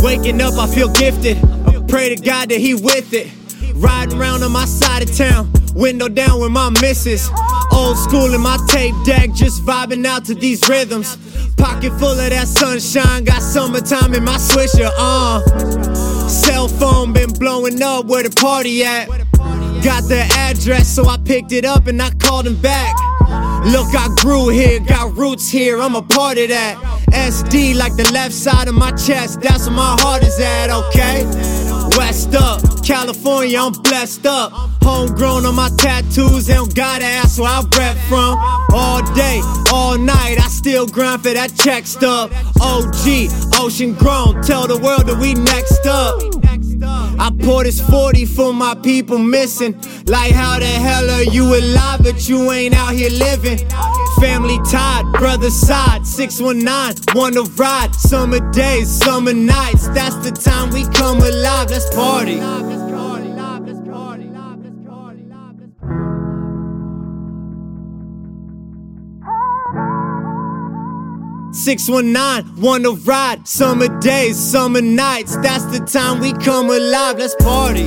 Waking up, I feel gifted. I pray to God that He with it. Riding around on my side of town, window down with my missus. Old school in my tape deck, just vibing out to these rhythms. Pocket full of that sunshine, got summertime in my swisher. Uh, cell phone been blowing up. Where the party at? Got the address, so I picked it up and I called him back. Look, I grew here, got roots here, I'm a part of that. SD like the left side of my chest, that's where my heart is at, okay? West up, California, I'm blessed up. Homegrown on my tattoos, they don't got ass where I rep from. All day, all night, I still grind for that check stub. OG, ocean grown, tell the world that we next up. I pour this 40 for my people missing. Like, how the hell are you alive, but you ain't out here living? Family tied, brother side, 619, wanna ride. Summer days, summer nights, that's the time we come alive. Let's party. 619, wanna ride. Summer days, summer nights. That's the time we come alive. Let's party.